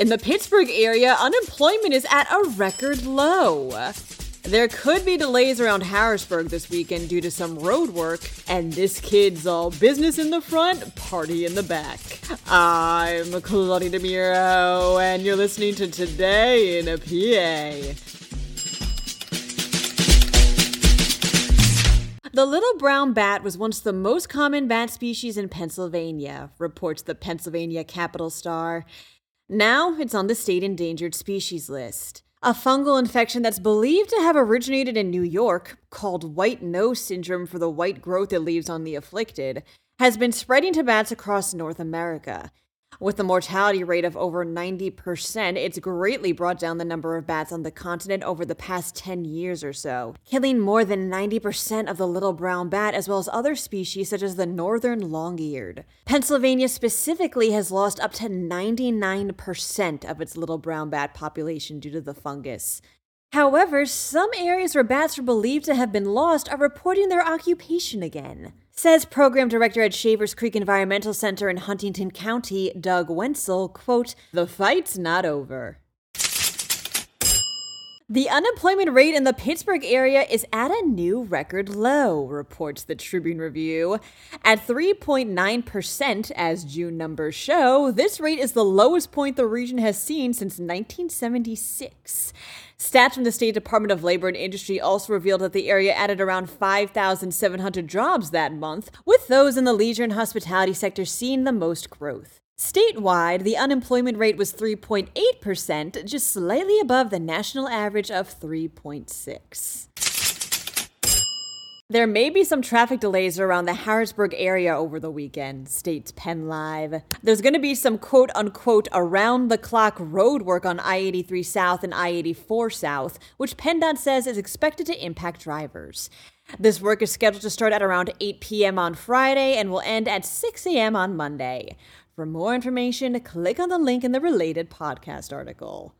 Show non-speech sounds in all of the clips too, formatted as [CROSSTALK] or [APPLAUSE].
In the Pittsburgh area, unemployment is at a record low. There could be delays around Harrisburg this weekend due to some road work, and this kid's all business in the front, party in the back. I'm Claudia DeMiro, and you're listening to Today in a PA. The little brown bat was once the most common bat species in Pennsylvania, reports the Pennsylvania Capital Star. Now it's on the state endangered species list. A fungal infection that's believed to have originated in New York, called white nose syndrome for the white growth it leaves on the afflicted, has been spreading to bats across North America. With a mortality rate of over 90%, it's greatly brought down the number of bats on the continent over the past 10 years or so, killing more than 90% of the little brown bat as well as other species such as the northern long-eared. Pennsylvania specifically has lost up to 99% of its little brown bat population due to the fungus. However, some areas where bats are believed to have been lost are reporting their occupation again. Says program director at Shavers Creek Environmental Center in Huntingdon County, Doug Wentzel, quote, "The fight's not over." The unemployment rate in the Pittsburgh area is at a new record low, reports the Tribune Review. At 3.9%, as June numbers show, this rate is the lowest point the region has seen since 1976. Stats from the State Department of Labor and Industry also revealed that the area added around 5,700 jobs that month, with those in the leisure and hospitality sector seeing the most growth. Statewide, the unemployment rate was 3.8%, just slightly above the national average of 3.6. There may be some traffic delays around the Harrisburg area over the weekend, states Penn Live. There's going to be some quote unquote around the clock road work on I 83 South and I 84 South, which PennDOT says is expected to impact drivers. This work is scheduled to start at around 8 p.m. on Friday and will end at 6 a.m. on Monday. For more information, click on the link in the related podcast article.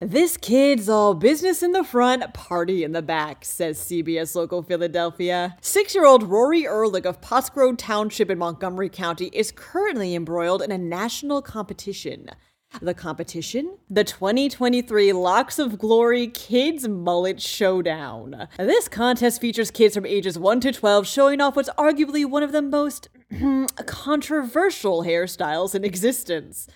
This kid's all business in the front, party in the back, says CBS Local Philadelphia. Six year old Rory Ehrlich of Pottsgrove Township in Montgomery County is currently embroiled in a national competition. The competition? The 2023 Locks of Glory Kids Mullet Showdown. This contest features kids from ages 1 to 12 showing off what's arguably one of the most [CLEARS THROAT] controversial hairstyles in existence.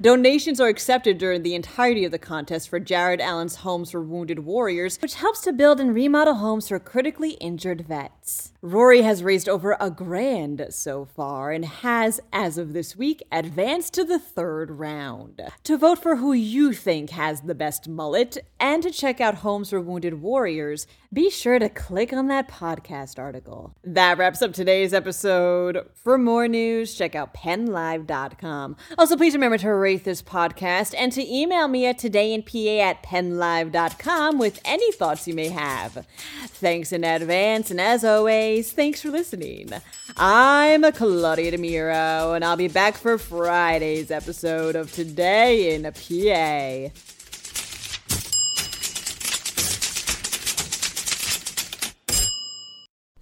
Donations are accepted during the entirety of the contest for Jared Allen's Homes for Wounded Warriors, which helps to build and remodel homes for critically injured vets. Rory has raised over a grand so far and has, as of this week, advanced to the third round. To vote for who you think has the best mullet and to check out Homes for Wounded Warriors, be sure to click on that podcast article. That wraps up today's episode. For more news, check out pennlive.com. Also, please remember to rate this podcast and to email me at todayinpa at pennlive.com with any thoughts you may have. Thanks in advance, and as always, thanks for listening. I'm Claudia DeMiro, and I'll be back for Friday's episode of Today in PA.